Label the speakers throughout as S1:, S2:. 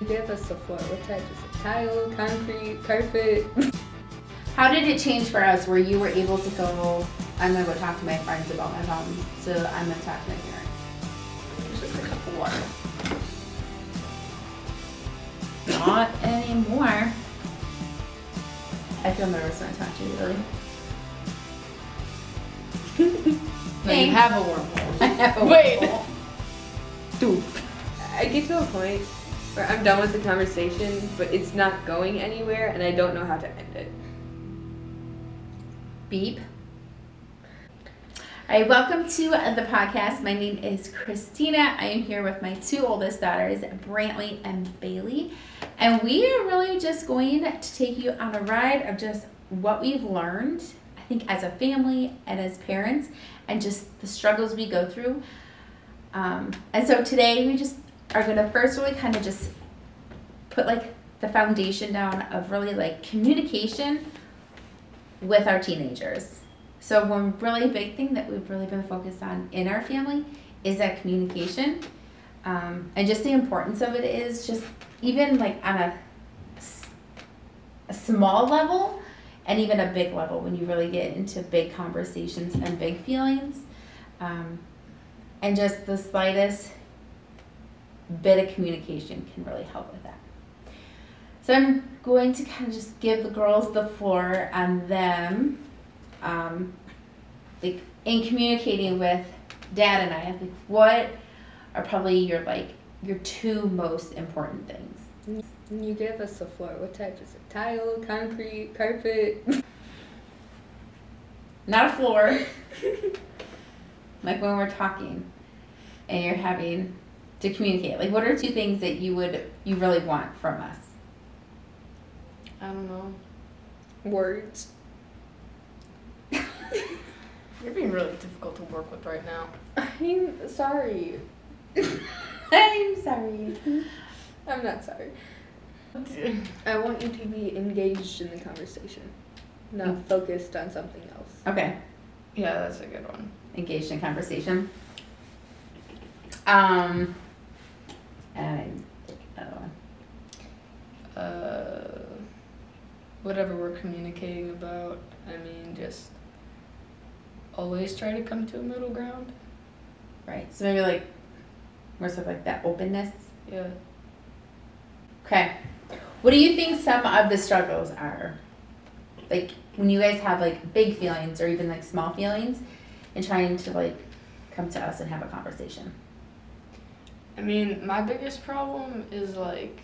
S1: Give us the floor. What type is it? Tile, concrete, carpet?
S2: How did it change for us where you were able to go, I'm gonna go talk to my friends about my home, so I'm gonna talk to my parents?
S3: It's just a cup of water.
S2: Not anymore. I feel nervous when I talk to you, really.
S3: No, you have a wormhole.
S2: I have a
S3: Wait.
S2: wormhole.
S3: Dude.
S1: I get to a point where I'm done with the conversation, but it's not going anywhere, and I don't know how to end it.
S2: Beep. All right, welcome to the podcast. My name is Christina. I am here with my two oldest daughters, Brantley and Bailey. And we are really just going to take you on a ride of just what we've learned, I think, as a family and as parents, and just the struggles we go through. Um, and so today we just are to first really kind of just put like the foundation down of really like communication with our teenagers. So one really big thing that we've really been focused on in our family is that communication, um, and just the importance of it is just even like on a small level, and even a big level when you really get into big conversations and big feelings, um, and just the slightest bit of communication can really help with that. So I'm going to kind of just give the girls the floor and them, um, like in communicating with Dad and I. Like, what are probably your like your two most important things?
S1: You give us the floor. What type is it? Tile, concrete, carpet?
S2: Not a floor, like when we're talking, and you're having to communicate. Like, what are two things that you would you really want from us?
S3: I don't know.
S1: Words.
S3: You're being really difficult to work with right now.
S1: I'm sorry.
S2: I'm sorry.
S1: I'm not sorry. I want you to be engaged in the conversation, not focused on something else.
S2: Okay.
S3: Yeah, that's a good one.
S2: engaged in conversation. Um, and I take another one.
S3: Uh, whatever we're communicating about, I mean, just always try to come to a middle ground.
S2: Right. So maybe like more of like that openness.
S3: Yeah.
S2: Okay. What do you think some of the struggles are? Like when you guys have like big feelings or even like small feelings and trying to like come to us and have a conversation.
S3: I mean, my biggest problem is like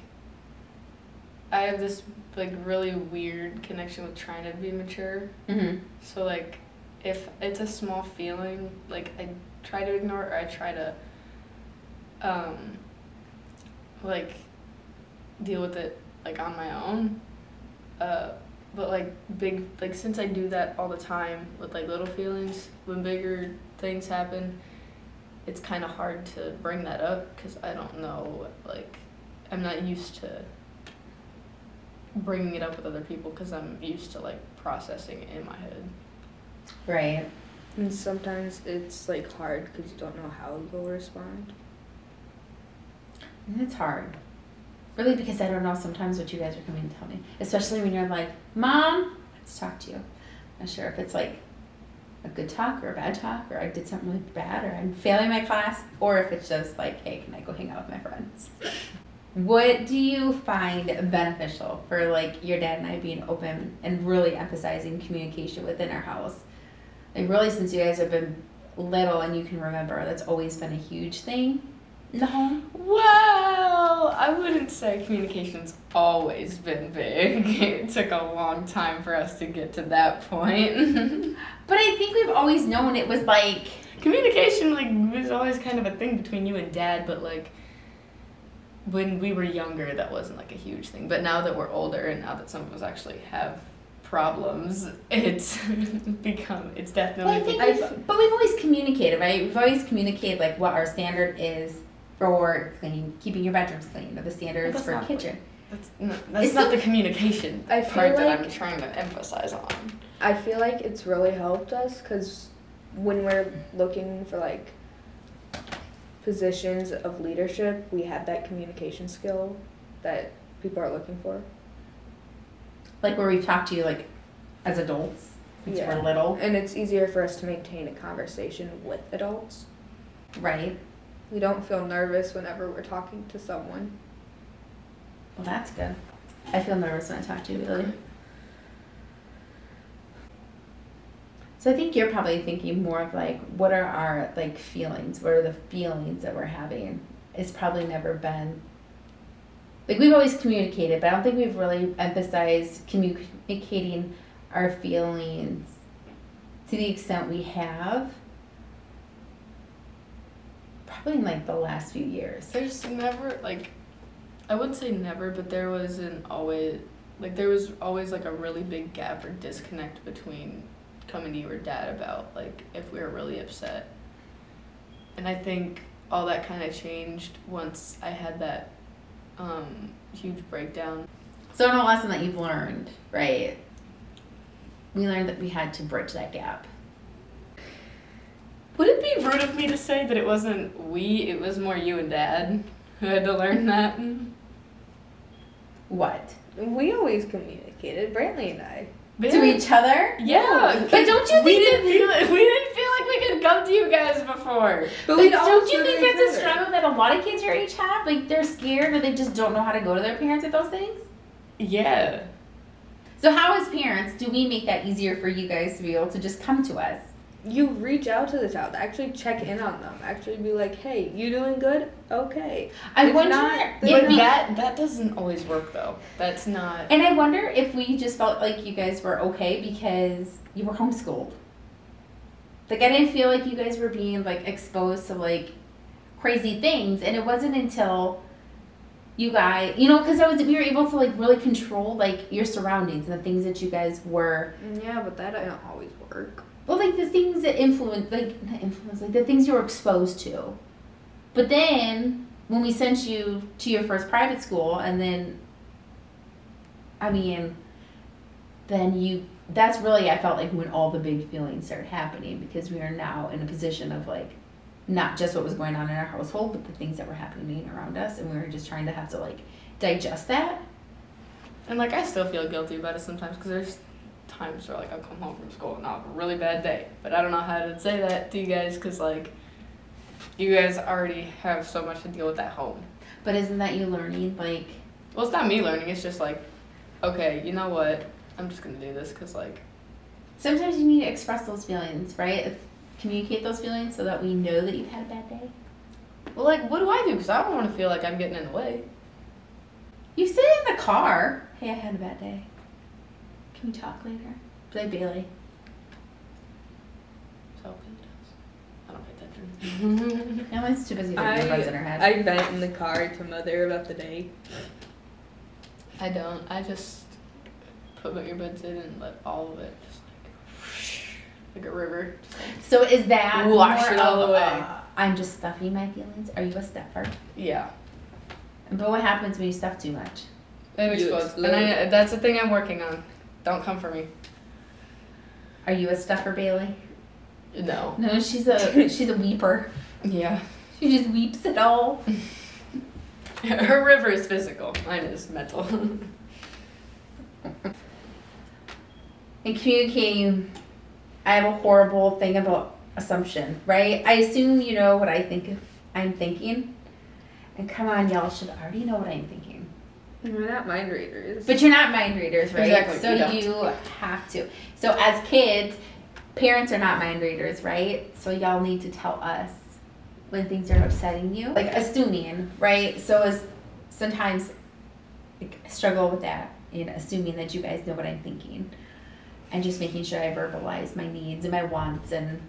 S3: I have this like really weird connection with trying to be mature.
S2: Mm-hmm.
S3: So like if it's a small feeling, like I try to ignore it or I try to um like deal with it like on my own. Uh but like big like since I do that all the time with like little feelings, when bigger things happen, it's kind of hard to bring that up cuz I don't know like I'm not used to bringing it up with other people cuz I'm used to like processing it in my head.
S2: Right.
S1: And sometimes it's like hard because you don't know how you'll respond.
S2: And it's hard. Really, because I don't know sometimes what you guys are coming to tell me. Especially when you're like, Mom, let's talk to you. I'm not sure if it's like a good talk or a bad talk, or I did something really bad, or I'm failing my class, or if it's just like, hey, can I go hang out with my friends? What do you find beneficial for like your dad and I being open and really emphasizing communication within our house? Like, really, since you guys have been little and you can remember, that's always been a huge thing home.
S3: Well, I wouldn't say communication's always been big. It took a long time for us to get to that point.
S2: But I think we've always known it was like
S3: Communication like was always kind of a thing between you and dad, but like when we were younger that wasn't like a huge thing. But now that we're older and now that some of us actually have problems, it's become it's definitely
S2: well, I think we've, but we've always communicated, right? We've always communicated like what our standard is for cleaning, keeping your bedrooms clean, or the standards for kitchen.
S3: That's, no, that's
S2: It's
S3: not
S2: still-
S3: the communication part that I'm trying to emphasize on.
S1: I feel like it's really helped us because when we're looking for like positions of leadership, we have that communication skill that people are looking for.
S2: Like where we've talked to you like as adults since
S1: Yeah.
S2: we're little,
S1: And it's easier for us to maintain a conversation with adults.
S2: right?
S1: We don't feel nervous whenever we're talking to someone.
S2: Well, that's good. I feel nervous when I talk to you, Billy. So I think you're probably thinking more of like, what are our like feelings? What are the feelings that we're having? It's probably never been like we've always communicated, but I don't think we've really emphasized communicating our feelings to the extent we have. Probably in like the last few years.
S3: There's never like, I wouldn't say never, but there wasn't always like there was always like a really big gap or disconnect between coming to you or dad about like if we were really upset. And I think all that kind of changed once I had that um, huge breakdown.
S2: So, in a lesson that you've learned, right? We learned that we had to bridge that gap.
S3: Would it be rude of me to say that it wasn't we, it was more you and dad who had to learn that?
S2: What?
S1: We always communicated, Brantley and I.
S2: To each other?
S3: Yeah,
S2: But don't you
S3: we
S2: think
S3: didn't feel we didn't feel like we could come to you guys before.
S2: But
S1: we'd
S2: don't you think
S1: each
S2: that's a struggle that a lot of kids your age have? Like they're scared or they just don't know how to go to their parents with those things?
S3: Yeah.
S2: So how as parents do we make that easier for you guys to be able to just come to us?
S1: You reach out to the child, actually check in on them, actually be like, hey, you doing good? Okay.
S2: I
S1: If
S2: wonder
S1: not,
S2: if
S1: then
S3: But
S2: we-
S3: that that doesn't always work though. That's not.
S2: and I wonder if we just felt like you guys were okay because you were homeschooled. Like I didn't feel like you guys were being like exposed to like crazy things, and it wasn't until you guys, you know, because I was we were able to like really control like your surroundings and the things that you guys were mm,
S1: Yeah, but that don't always work.
S2: Well, like the things that influence, like not influence, like the things you were exposed to. But then when we sent you to your first private school, and then, I mean, then you. That's really I felt like when all the big feelings started happening because we are now in a position of like, not just what was going on in our household, but the things that were happening around us, and we were just trying to have to like digest that.
S3: And like I still feel guilty about it sometimes because there's times where like I'll come home from school and I'll have a really bad day, but I don't know how to say that to you guys because like you guys already have so much to deal with at home.
S2: But isn't that you learning like?
S3: Well, it's not me learning. It's just like, okay, you know what? I'm just gonna do this because like
S2: Sometimes you need to express those feelings, right? Communicate those feelings so that we know that you've had a bad day.
S3: Well, like, what do I do? Because I don't want to feel like I'm getting in the way.
S2: You sit in the car. Hey, I had a bad day. Can we talk later? Be like Bailey.
S3: So I don't pay attention.
S2: Emily's too busy doing bugs in her head.
S1: I vent in the car to mother about the day.
S3: I don't. I just put my earbuds in and let all of it just like like a river. Just like,
S2: so is that
S3: Wash
S2: more
S3: it all
S2: of
S3: away.
S2: a, I'm just stuffing my feelings? Are you a stuffer?
S3: yeah,
S2: But what happens when you stuff too much?
S3: it explodes. And I, that's the thing I'm working on. Don't come for me.
S2: Are you a stuffer, Bailey?
S3: No.
S2: No, she's a she's a weeper.
S3: Yeah.
S2: She just weeps it all.
S3: Her river is physical. Mine is mental.
S2: And communicating, I have a horrible thing about assumption, right? I assume you know what I think I'm thinking. And come on, y'all should already know what I'm thinking.
S1: We're not mind readers.
S2: But you're not mind readers, right?
S3: Exactly,
S2: So
S3: we don't.
S2: you have to. So as kids, parents are not mind readers, right? So y'all need to tell us when things are upsetting you. Like assuming, right? So as sometimes like, struggle with that in assuming that you guys know what I'm thinking. And just making sure I verbalize my needs and my wants and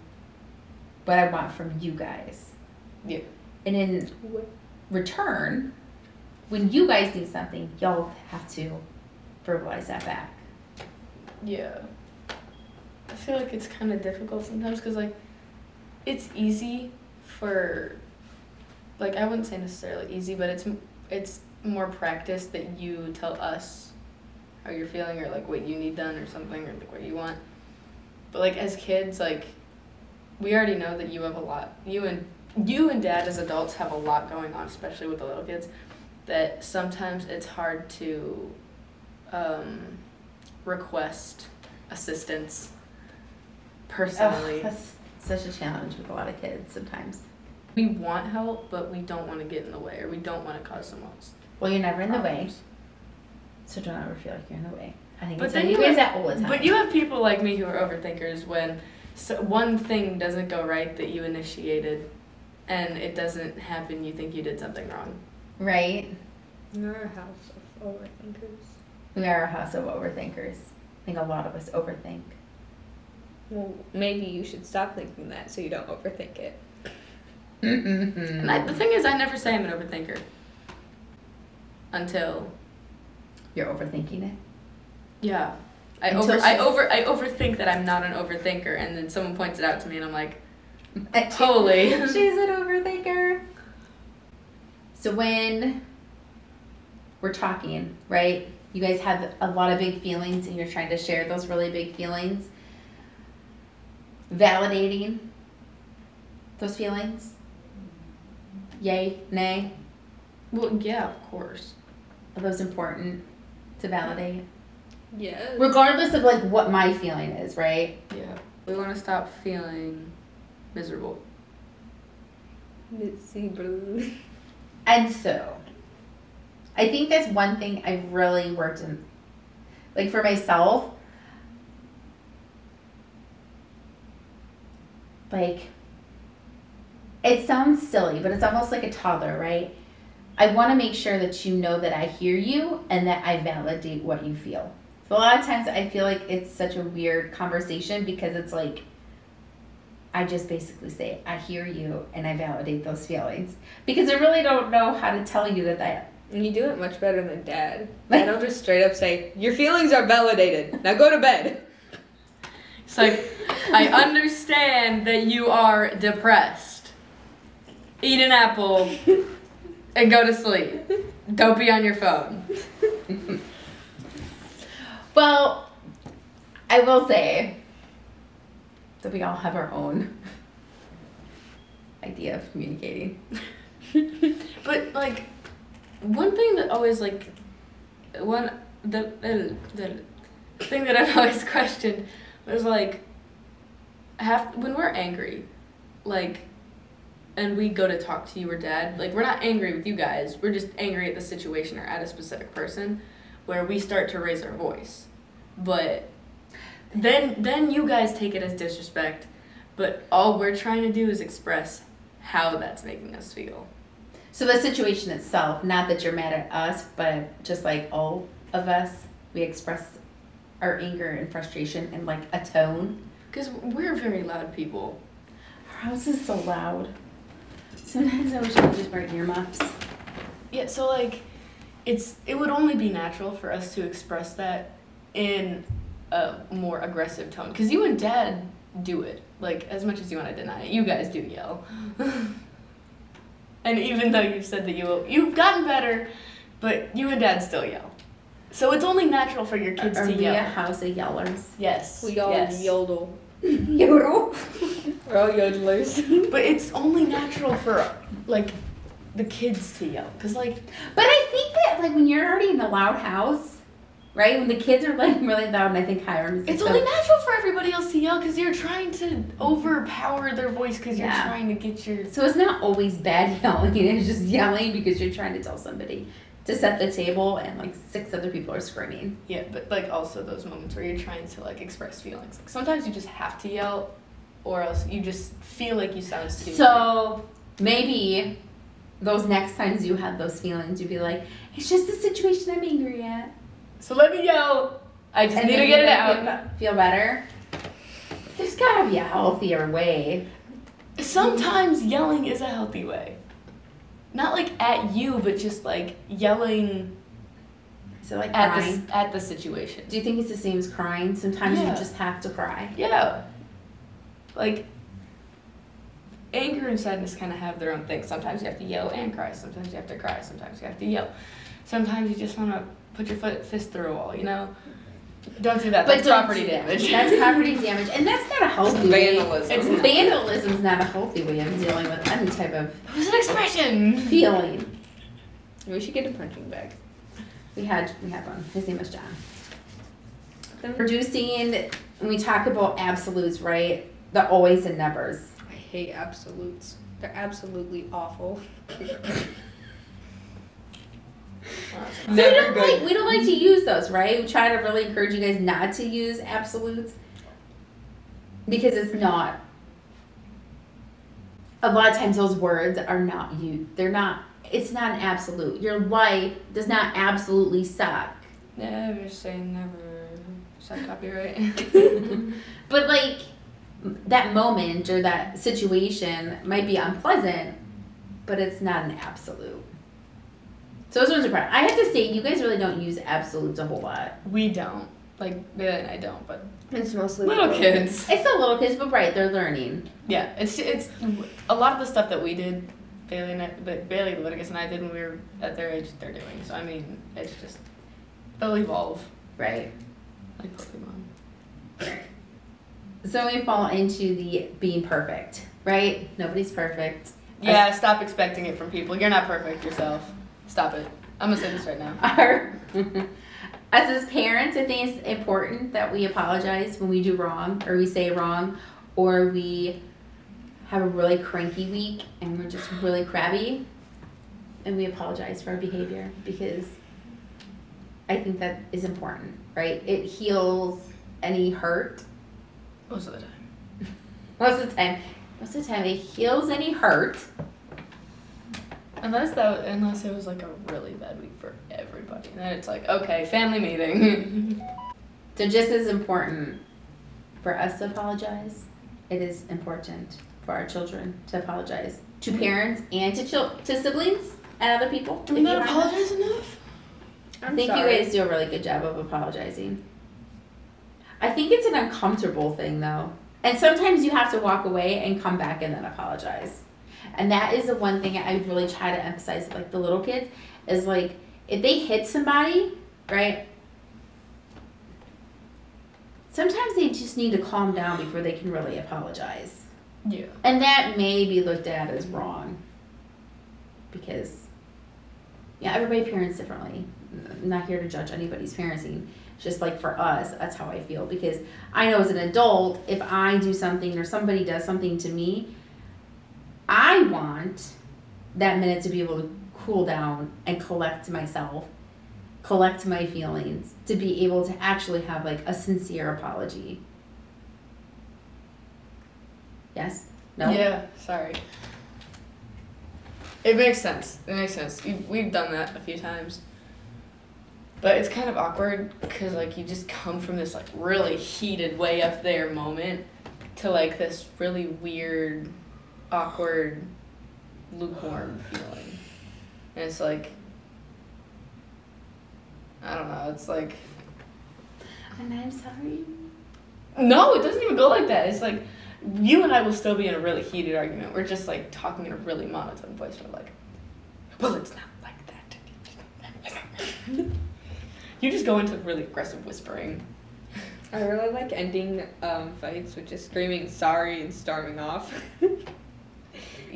S2: what I want from you guys.
S3: Yeah.
S2: And in return, when you guys need something, y'all have to verbalize that back.
S3: Yeah. I feel like it's kind of difficult sometimes because, like, it's easy for, like, I wouldn't say necessarily easy, but it's it's more practice that you tell us how you're feeling or like what you need done or something or like what you want. But like as kids, like we already know that you have a lot. You and you and dad as adults have a lot going on, especially with the little kids. That sometimes it's hard to um, request assistance personally.
S2: Ugh, that's such a challenge with a lot of kids sometimes.
S3: we want help, but we don't want to get in the way or we don't want to cause someone else.
S2: Well, you're never in the way,
S3: problems.
S2: so don't ever feel like you're in the way. I think
S3: But
S2: it's
S3: then
S2: you
S3: have-
S2: that all the time.
S3: But you have people like me who are overthinkers when so one thing doesn't go right that you initiated and it doesn't happen, you think you did something wrong.
S2: Right?
S1: You're a house of overthinkers.
S2: We are a house of overthinkers. I think a lot of us overthink.
S1: Well, maybe you should stop thinking that so you don't overthink it.
S3: And I, the thing is, I never say I'm an overthinker until
S2: You're overthinking it.
S3: yeah, I
S2: Until
S3: over I over I overthink that I'm not an overthinker, and then someone points it out to me, and I'm like,
S2: totally
S3: She's
S2: an overthinker. So when we're talking, right? You guys have a lot of big feelings and you're trying to share those really big feelings. Validating those feelings. Yay, nay.
S3: well, yeah, of course.
S2: Are those important to validate?
S1: Yes.
S2: Regardless of like what my feeling is, right?
S3: Yeah, we want to stop feeling miserable.
S1: Missy blue.
S2: And so, I think that's one thing I've really worked in. Like for myself, like, it sounds silly, but it's almost like a toddler, right? I want to make sure that you know that I hear you and that I validate what you feel. So a lot of times I feel like it's such a weird conversation because it's like, I just basically say, I hear you and I validate those feelings. Because I really don't know how to tell you that that.
S1: And you do it much better than dad. Dad will just straight up say, Your feelings are validated. Now go to bed.
S3: It's like I understand that you are depressed. Eat an apple and go to sleep. Don't be on your phone.
S2: Well, I will say that we all have our own idea of communicating.
S3: But like one thing that always like one the the, the thing that I've always questioned was like have when we're angry, like and we go to talk to you or dad, like we're not angry with you guys, we're just angry at the situation or at a specific person where we start to raise our voice. But then then you guys take it as disrespect, but all we're trying to do is express how that's making us feel.
S2: So the situation itself, not that you're mad at us, but just like all of us, we express our anger and frustration in like a tone.
S3: Because we're very loud people.
S2: Our house is so loud. Sometimes I wish I could just wear earmuffs.
S3: Yeah, so like, it's it would only be natural for us to express that in a more aggressive tone. Because you and Dad do it. Like as much as you want to deny it, you guys do yell. and even though you've said that you will you've gotten better, but you and Dad still yell. So it's only natural for your kids
S2: Are
S3: to
S2: we a
S3: yell.
S2: house of yellers?
S3: Yes.
S1: We all
S3: yes.
S1: yodel.
S2: Yodel.
S1: We're all yodelers.
S3: But it's only natural for like the kids to yell. Cause like
S2: But I think that like when you're already in a loud house, right? When the kids are like really loud, and I think Hiram is
S3: It's
S2: so-
S3: only natural for everybody else to yell because you're trying to overpower their voice because you're trying to get your.
S2: So it's not always bad yelling. It's just yelling because you're trying to tell somebody to set the table, and like six other people are screaming.
S3: Yeah, but like also those moments where you're trying to like express feelings. Like sometimes you just have to yell, or else you just feel like you sound stupid.
S2: So maybe those next times you have those feelings, you'd be like, "It's just the situation I'm angry at."
S3: So let me yell. I just
S2: And
S3: need to get it out.
S2: Feel, better. There's gotta be a healthier way.
S3: Sometimes yelling is a healthy way. Not like at you, but just like yelling
S2: So like
S3: at
S2: crying.
S3: the at the situation.
S2: Do you think it's the same as crying? Sometimes
S3: Yeah.
S2: you just have to cry.
S3: Yeah. Like anger and sadness kind of have their own thing. Sometimes you have to yell and cry. Sometimes you have to cry. Sometimes you have to yell. Sometimes you just want to put your foot, fist through a wall. You know. Don't do that.
S2: But
S3: That's property
S2: that.
S3: damage.
S2: That's property damage, and that's not a healthy way.
S1: Vandalism.
S3: It's not.
S2: Vandalism's not a healthy way of dealing with any type of
S3: It was an expression.
S2: feeling.
S1: We should get a punching bag.
S2: We had we had one. His name was John.
S1: Then-
S2: Producing. When we talk about absolutes, right? The always and nevers.
S1: I hate absolutes. They're absolutely awful.
S2: We don't
S1: good.
S2: like we don't like to use those, right? We try to really encourage you guys not to use absolutes because it's not. A lot of times, those words are not you. They're not. It's not an absolute. Your life does not absolutely suck.
S3: Never say never. That copyright?
S2: But like that moment or that situation might be unpleasant, but it's not an absolute. So those ones are part. I have to say, you guys really don't use absolutes a whole lot.
S3: we don't. Like, Bailey and I don't, but
S1: It's mostly
S3: little kids.
S2: It's the little kids, but right, they're learning.
S3: Yeah, it's it's a lot of the stuff that we did, Bailey and I, but Bailey Leviticus and I did when we were at their age, they're doing. So I mean, it's just they'll evolve
S2: Right.
S3: like Pokemon.
S2: So we fall into the being perfect, right? Nobody's perfect.
S3: Yeah, stop expecting it from people. You're not perfect yourself. Stop it. I'm gonna say this right now.
S2: Our, as his parents, I think it's important that we apologize when we do wrong or we say wrong or we have a really cranky week and we're just really crabby and we apologize for our behavior because I think that is important, right? It heals any hurt
S3: Most of the time.
S2: most of the time. Most of the time, it heals any hurt.
S3: Unless that, unless it was like a really bad week for everybody, and then it's like, okay, family meeting.
S2: So just as important for us to apologize, it is important for our children to apologize to parents and to chil- to siblings and other people.
S3: Do we not
S2: you are
S3: apologize enough?
S2: I'm
S1: I'm
S2: think
S1: sorry.
S2: you guys do a really good job of apologizing. I think it's an uncomfortable thing though. And sometimes you have to walk away and come back and then apologize. And that is the one thing I really try to emphasize with like the little kids is like if they hit somebody, right? Sometimes they just need to calm down before they can really apologize.
S3: Yeah.
S2: And that may be looked at as wrong. Because, yeah, everybody parents differently. I'm not here to judge anybody's parenting. It's just like for us, that's how I feel. Because I know as an adult, if I do something or somebody does something to me, I want that minute to be able to cool down and collect myself, collect my feelings, to be able to actually have like a sincere apology. Yes? No?
S3: Yeah. Sorry. It makes sense. It makes sense. We- We've done that a few times. But it's kind of awkward because like you just come from this like really heated way up there moment to like this really weird, awkward, lukewarm feeling, and it's like I don't know. It's like
S2: And I'm sorry.
S3: no, it doesn't even go like that. It's like you and I will still be in a really heated argument. We're just like talking in a really monotone voice. We're like, well, it's not like that. you just go into really aggressive whispering.
S1: I really like ending um, fights with just screaming sorry and storming off.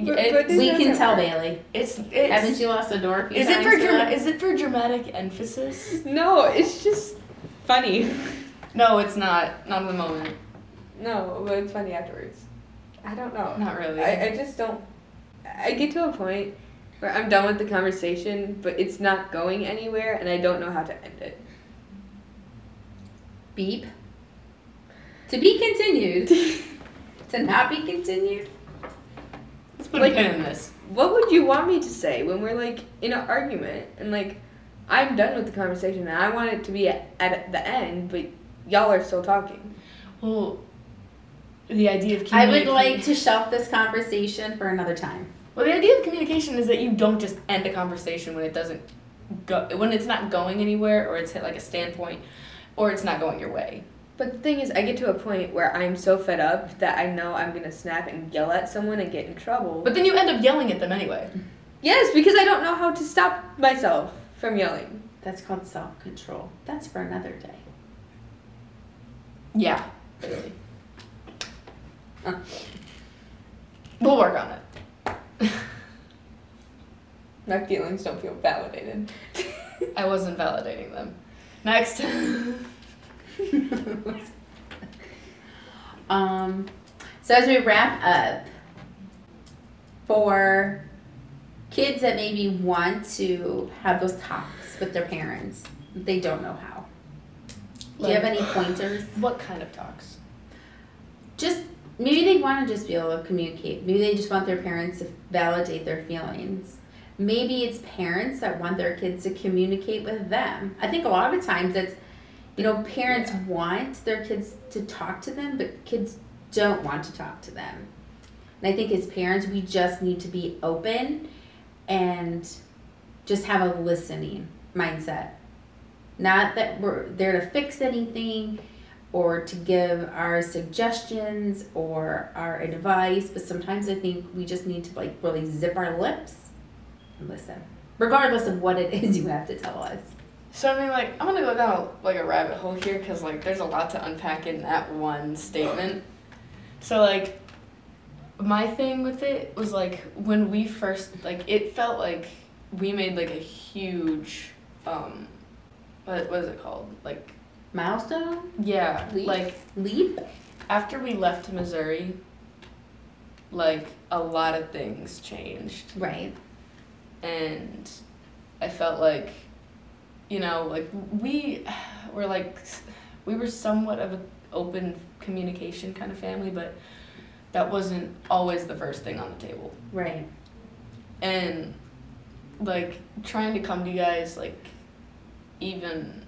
S1: But-
S3: It-
S1: but
S2: We can tell
S1: work.
S2: Bailey.
S3: it's it's.
S2: Haven't you lost a door a few
S3: is it for
S2: to
S3: dra-
S2: that?
S3: is it for dramatic emphasis?
S1: no, it's just funny.
S3: No, it's not. Not in the moment.
S1: No, but it's funny afterwards. I don't know.
S3: Not really.
S1: I, I just don't. I get to a point where I'm done with the conversation, but it's not going anywhere, and I don't know how to end it.
S2: Beep. To be continued. to not be continued.
S3: Let's put
S1: like-
S3: a pin in this.
S1: What would you want me to say when we're like in an argument and like I'm done with the conversation and I want it to be at, at the end, but y'all are still talking?
S3: Well, the idea of
S2: I would like to shelf this conversation for another time.
S3: Well, the idea of communication is that you don't just end a conversation when it doesn't go when it's not going anywhere or it's hit like a standpoint or it's not going your way.
S1: But the thing is, I get to a point where I'm so fed up that I know I'm gonna snap and yell at someone and get in trouble.
S3: But then you end up yelling at them anyway.
S1: yes, because I don't know how to stop myself from yelling.
S2: That's called self control. That's for another day.
S3: Yeah, really. We'll work on it.
S1: My feelings don't feel validated.
S3: I wasn't validating them. Next.
S2: um, so as we wrap up, for kids that maybe want to have those talks with their parents, they don't know how. Do you have any pointers?
S3: what kind of talks?
S2: Just maybe they want to just be able to communicate. Maybe they just want their parents to validate their feelings. Maybe it's parents that want their kids to communicate with them. I think a lot of times it's, you know, parents
S3: Yeah.
S2: want their kids to talk to them, but kids don't want to talk to them. And I think as parents, we just need to be open and just have a listening mindset. Not that we're there to fix anything or to give our suggestions or our advice, but sometimes I think we just need to like really zip our lips and listen, regardless of what it is you have to tell us.
S3: So I mean, like, I'm gonna go down like a rabbit hole here because like there's a lot to unpack in that one statement. So like, my thing with it was like when we first like it felt like we made like a huge, um, what what is it called? Like
S2: Milestone?
S3: yeah,
S2: Leap?
S3: like
S2: Leap?
S3: after we left Missouri. Like a lot of things changed
S2: Right.
S3: and I felt like, you know, like we were like, we were somewhat of an open communication kind of family, but that wasn't always the first thing on the table.
S2: Right.
S3: And like trying to come to you guys, like even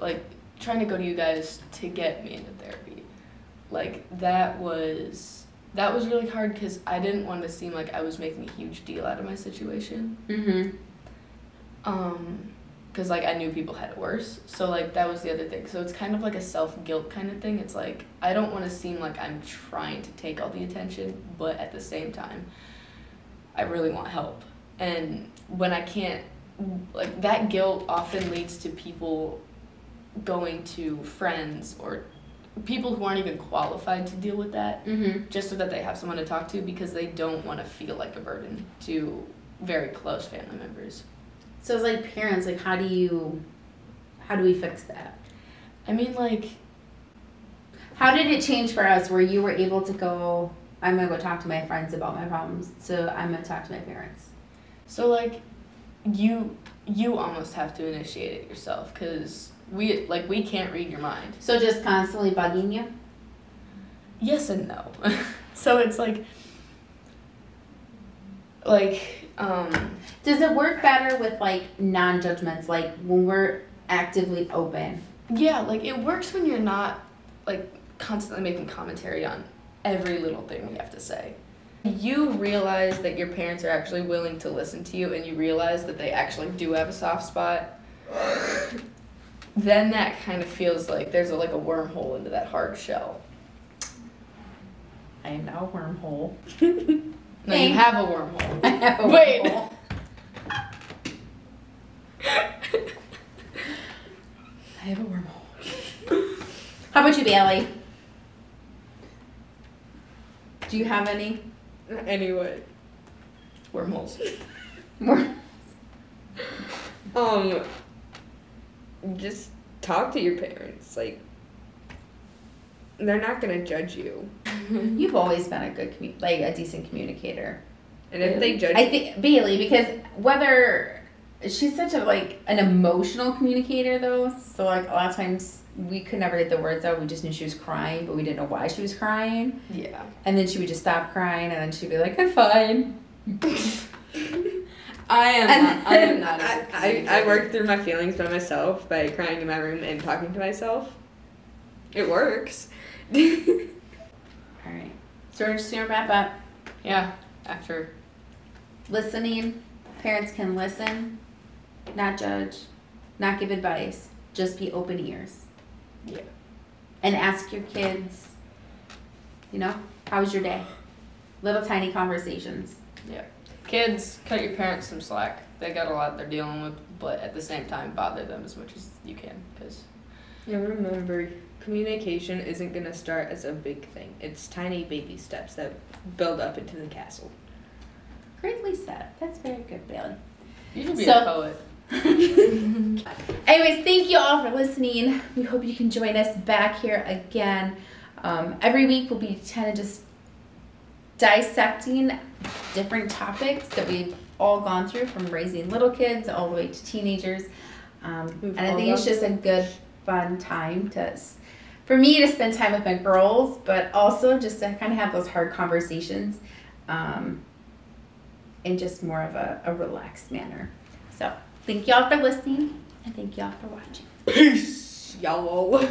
S3: like trying to go to you guys to get me into therapy, like that was that was really hard because I didn't want to seem like I was making a huge deal out of my situation.
S2: Mm-hmm.
S3: Um, because like I knew people had it worse. So like that was the other thing. So it's kind of like a self guilt kind of thing. It's like I don't want to seem like I'm trying to take all the attention, but at the same time, I really want help. And when I can't, like that guilt often leads to people going to friends or people who aren't even qualified to deal with that
S2: Mm-hmm.
S3: just so that they have someone to talk to because they don't want to feel like a burden to very close family members.
S2: So it's like parents, like how do you how do we fix that?
S3: I mean, like,
S2: How did it change for us where you were able to go, I'm gonna go talk to my friends about my problems, so I'm gonna talk to my parents.
S3: so like, you you almost have to initiate it yourself because we like we can't read your mind.
S2: So just constantly bugging you?
S3: Yes and no. so it's like, like, um,
S2: Does it work better with like non judgments, like when we're actively open?
S3: yeah, like it works when you're not like constantly making commentary on every little thing we have to say. You realize that your parents are actually willing to listen to you, and you realize that they actually do have a soft spot. then that kind of feels like there's a, like a wormhole into that hard shell.
S2: I am now a wormhole.
S3: No, you have a wormhole.
S2: I have a
S3: Wait.
S2: wormhole. I have a wormhole. How about you, Bailey? Do you have any?
S1: Anyway,
S3: Wormholes.
S2: More?
S1: um, just talk to your parents. Like, they're not gonna judge you,
S2: You've always been a good, commu- like a decent communicator.
S1: and if they judge,
S2: I think Bailey because whether she's such a like an emotional communicator though, so like a lot of times we could never get the words out. We just knew she was crying, but we didn't know why she was crying.
S3: yeah.
S2: And then she would just stop crying, and then she'd be like, "I'm fine."
S3: I am.
S2: And
S3: not, I am not. a
S1: I, I, I
S3: communicator.
S1: work through my feelings by myself by crying in my room and talking to myself. It works.
S2: All right. So we're just gonna wrap up.
S3: Yeah. After.
S2: Listening. Parents can listen, not judge, not give advice. Just be open ears.
S3: Yeah.
S2: And ask your kids. You know, how was your day? Little tiny conversations. Yeah.
S3: Kids, cut your parents some slack. They got a lot they're dealing with, but at the same time, bother them as much as you can. Because
S1: Yeah, remember, communication isn't gonna start as a big thing. It's tiny baby steps that build up into the castle.
S2: Greatly said. That's very good, Bailey.
S3: You should be
S2: So-
S3: a poet.
S2: Anyways, thank you all for listening. We hope you can join us back here again. Um, every week we'll be kind of just dissecting different topics that we've all gone through from raising little kids all the way to teenagers. Um, and I think it's just a good, fun time to, s- for me to spend time with my girls, but also just to kind of have those hard conversations um, in just more of a, a relaxed manner. So, thank y'all for listening and thank y'all for watching.
S1: Peace, y'all.